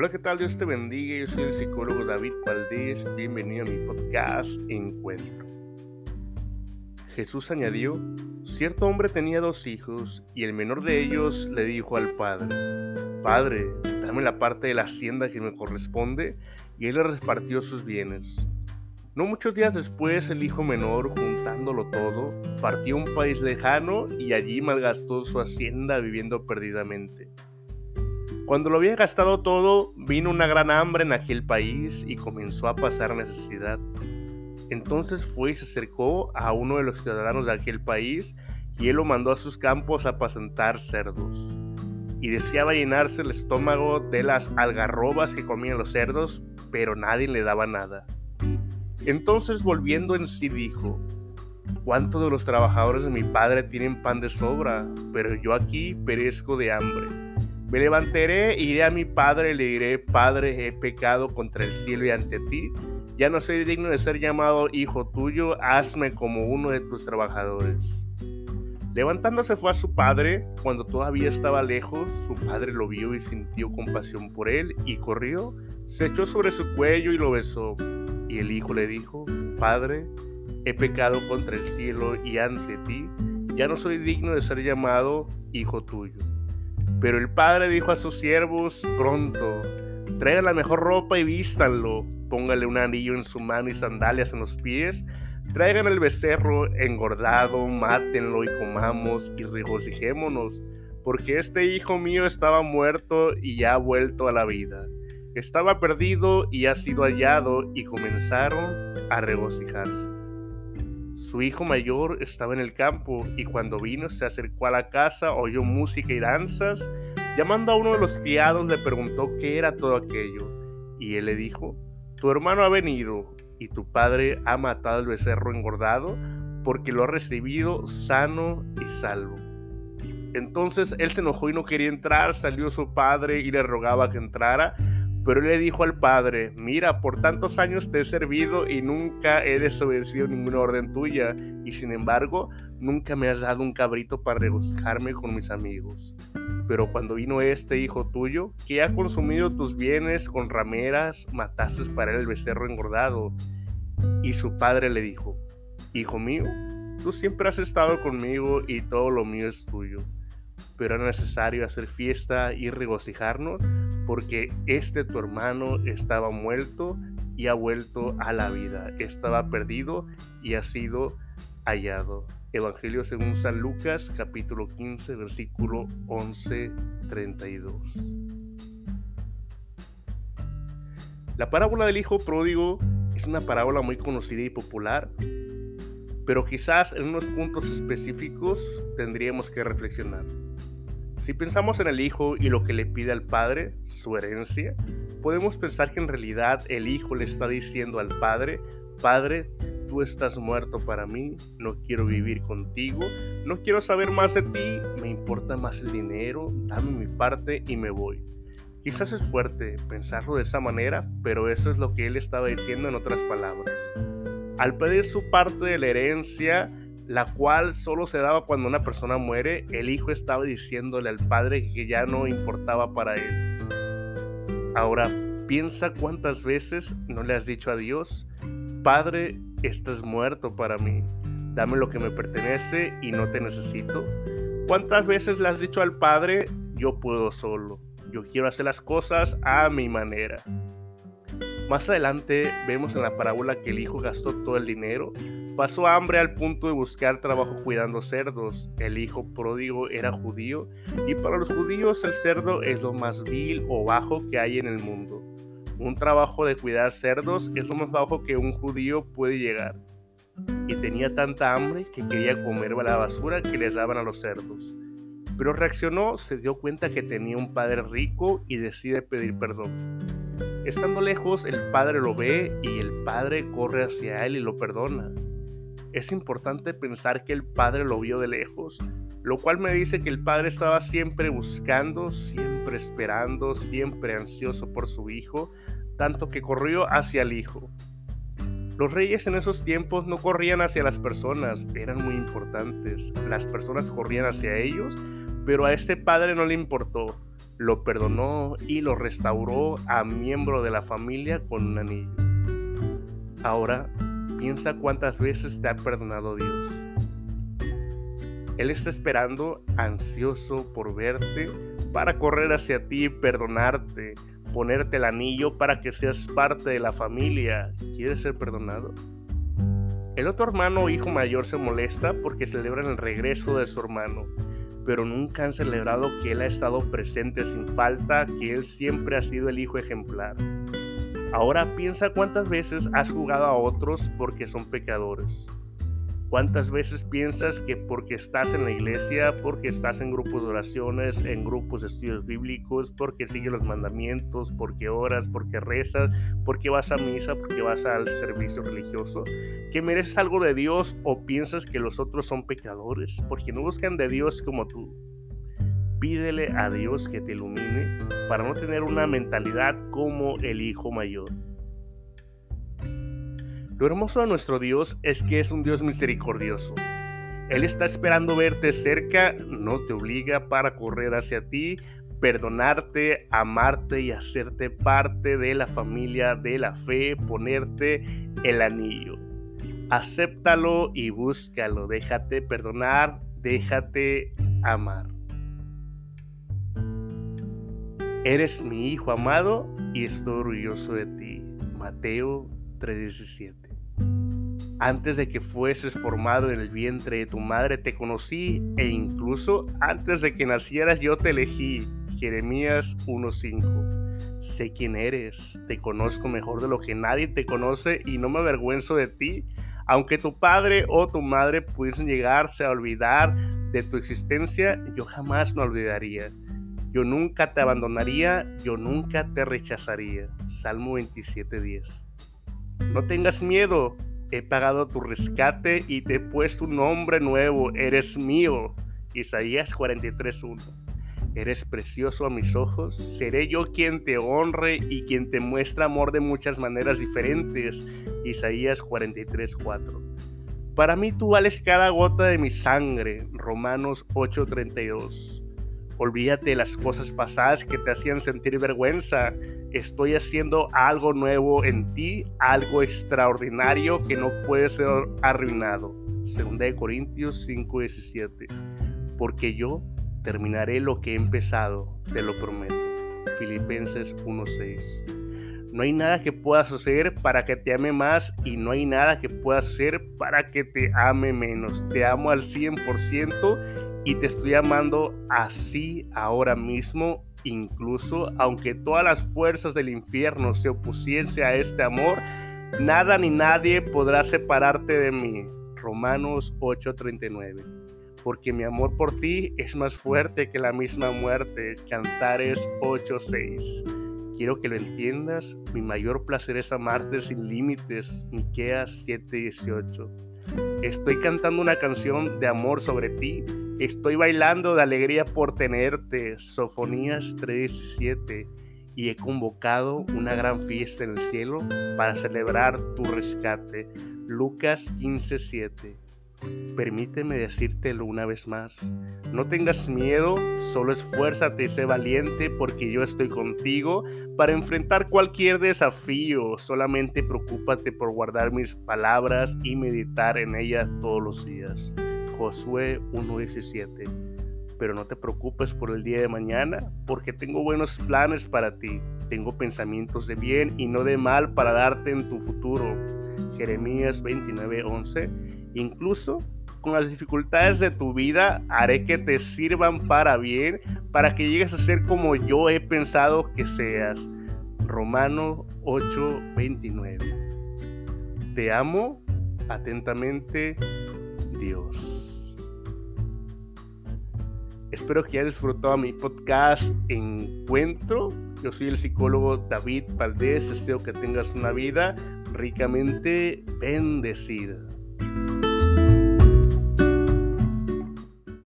Hola, ¿qué tal? Dios te bendiga. Yo soy el psicólogo David Valdés. Bienvenido a mi podcast Encuentro. Jesús añadió, cierto hombre tenía dos hijos y el menor de ellos le dijo al padre, Padre, dame la parte de la hacienda que me corresponde, y él le repartió sus bienes. No muchos días después, el hijo menor, juntándolo todo, partió a un país lejano y allí malgastó su hacienda viviendo perdidamente. Cuando lo había gastado todo, vino una gran hambre en aquel país y comenzó a pasar necesidad. Entonces fue y se acercó a uno de los ciudadanos de aquel país y él lo mandó a sus campos a apacentar cerdos. Y deseaba llenarse el estómago de las algarrobas que comían los cerdos, pero nadie le daba nada. Entonces volviendo en sí dijo, ¿cuántos de los trabajadores de mi padre tienen pan de sobra? Pero yo aquí perezco de hambre. Me levantaré, iré a mi padre le diré, Padre, he pecado contra el cielo y ante ti. Ya no soy digno de ser llamado hijo tuyo, hazme como uno de tus trabajadores. Levantándose fue a su padre, cuando todavía estaba lejos, su padre lo vio y sintió compasión por él y corrió, se echó sobre su cuello y lo besó. Y el hijo le dijo, Padre, he pecado contra el cielo y ante ti, ya no soy digno de ser llamado hijo tuyo. Pero el padre dijo a sus siervos, pronto, traigan la mejor ropa y vístanlo, póngale un anillo en su mano y sandalias en los pies, traigan el becerro engordado, mátenlo y comamos y regocijémonos, porque este hijo mío estaba muerto y ha vuelto a la vida. Estaba perdido y ha sido hallado y comenzaron a regocijarse. Su hijo mayor estaba en el campo y cuando vino se acercó a la casa, oyó música y danzas. Llamando a uno de los criados le preguntó qué era todo aquello y él le dijo, tu hermano ha venido y tu padre ha matado el becerro engordado porque lo ha recibido sano y salvo. Entonces él se enojó y no quería entrar, salió su padre y le rogaba que entrara, pero él le dijo al padre, mira, por tantos años te he servido y nunca he desobedecido ninguna orden tuya, y sin embargo, nunca me has dado un cabrito para regocijarme con mis amigos. Pero cuando vino este hijo tuyo, que ha consumido tus bienes con rameras, mataste para él el becerro engordado. Y su padre le dijo, Hijo mío, tú siempre has estado conmigo y todo lo mío es tuyo. Pero era necesario hacer fiesta y regocijarnos porque este tu hermano estaba muerto y ha vuelto a la vida, estaba perdido y ha sido hallado. Evangelio según San Lucas capítulo 15 versículo 11 32. La parábola del hijo pródigo es una parábola muy conocida y popular, pero quizás en unos puntos específicos tendríamos que reflexionar. Si pensamos en el hijo y lo que le pide al padre, su herencia, podemos pensar que en realidad el hijo le está diciendo al padre, Padre, tú estás muerto para mí, no quiero vivir contigo, no quiero saber más de ti, me importa más el dinero, dame mi parte y me voy. Quizás es fuerte pensarlo de esa manera, pero eso es lo que él estaba diciendo en otras palabras. Al pedir su parte de la herencia, la cual solo se daba cuando una persona muere, el hijo estaba diciéndole al padre que ya no importaba para él. Ahora, piensa cuántas veces no le has dicho a Dios, Padre, estás muerto para mí, dame lo que me pertenece y no te necesito. ¿Cuántas veces le has dicho al Padre, yo puedo solo, yo quiero hacer las cosas a mi manera? Más adelante vemos en la parábola que el hijo gastó todo el dinero, pasó hambre al punto de buscar trabajo cuidando cerdos. El hijo pródigo era judío y para los judíos el cerdo es lo más vil o bajo que hay en el mundo. Un trabajo de cuidar cerdos es lo más bajo que un judío puede llegar. Y tenía tanta hambre que quería comer la basura que les daban a los cerdos. Pero reaccionó, se dio cuenta que tenía un padre rico y decide pedir perdón. Estando lejos, el padre lo ve y el padre corre hacia él y lo perdona. Es importante pensar que el padre lo vio de lejos, lo cual me dice que el padre estaba siempre buscando, siempre esperando, siempre ansioso por su hijo, tanto que corrió hacia el hijo. Los reyes en esos tiempos no corrían hacia las personas, eran muy importantes. Las personas corrían hacia ellos, pero a este padre no le importó lo perdonó y lo restauró a miembro de la familia con un anillo. Ahora, piensa cuántas veces te ha perdonado Dios. Él está esperando, ansioso por verte, para correr hacia ti y perdonarte, ponerte el anillo para que seas parte de la familia. ¿Quieres ser perdonado? El otro hermano o hijo mayor se molesta porque celebran el regreso de su hermano, pero nunca han celebrado que él ha estado presente sin falta, que él siempre ha sido el hijo ejemplar. Ahora piensa cuántas veces has jugado a otros porque son pecadores. ¿Cuántas veces piensas que porque estás en la iglesia, porque estás en grupos de oraciones, en grupos de estudios bíblicos, porque sigues los mandamientos, porque oras, porque rezas, porque vas a misa, porque vas al servicio religioso, que mereces algo de Dios o piensas que los otros son pecadores, porque no buscan de Dios como tú? Pídele a Dios que te ilumine para no tener una mentalidad como el hijo mayor. Lo hermoso de nuestro Dios es que es un Dios misericordioso. Él está esperando verte cerca, no te obliga para correr hacia ti, perdonarte, amarte y hacerte parte de la familia de la fe, ponerte el anillo. Acéptalo y búscalo, déjate perdonar, déjate amar. Eres mi hijo amado y estoy orgulloso de ti. Mateo 3:17 antes de que fueses formado en el vientre de tu madre te conocí e incluso antes de que nacieras yo te elegí. Jeremías 1.5. Sé quién eres, te conozco mejor de lo que nadie te conoce y no me avergüenzo de ti. Aunque tu padre o tu madre pudiesen llegarse a olvidar de tu existencia, yo jamás me olvidaría. Yo nunca te abandonaría, yo nunca te rechazaría. Salmo 27.10. No tengas miedo, he pagado tu rescate y te he puesto un nombre nuevo, eres mío. Isaías 43.1. Eres precioso a mis ojos, seré yo quien te honre y quien te muestra amor de muchas maneras diferentes. Isaías 43.4. Para mí tú vales cada gota de mi sangre. Romanos 8.32. Olvídate de las cosas pasadas que te hacían sentir vergüenza. Estoy haciendo algo nuevo en ti, algo extraordinario que no puede ser arruinado. 2 Corintios 5:17. Porque yo terminaré lo que he empezado, te lo prometo. Filipenses 1:6. No hay nada que puedas hacer para que te ame más y no hay nada que puedas hacer para que te ame menos. Te amo al 100% y te estoy amando así ahora mismo, incluso aunque todas las fuerzas del infierno se opusiesen a este amor, nada ni nadie podrá separarte de mí. Romanos 8:39. Porque mi amor por ti es más fuerte que la misma muerte. Cantares 8:6. Quiero que lo entiendas, mi mayor placer es amarte sin límites. Miqueas 7:18. Estoy cantando una canción de amor sobre ti Estoy bailando de alegría por tenerte, Sofonías 3:17, y he convocado una gran fiesta en el cielo para celebrar tu rescate, Lucas 15:7. Permíteme decírtelo una vez más. No tengas miedo, solo esfuérzate y sé valiente porque yo estoy contigo para enfrentar cualquier desafío. Solamente preocúpate por guardar mis palabras y meditar en ellas todos los días. Josué 1.17. Pero no te preocupes por el día de mañana, porque tengo buenos planes para ti. Tengo pensamientos de bien y no de mal para darte en tu futuro. Jeremías 29.11. Incluso con las dificultades de tu vida haré que te sirvan para bien, para que llegues a ser como yo he pensado que seas. Romano 8:29. Te amo atentamente, Dios. Espero que hayas disfrutado mi podcast Encuentro. Yo soy el psicólogo David Valdés. Deseo que tengas una vida ricamente bendecida.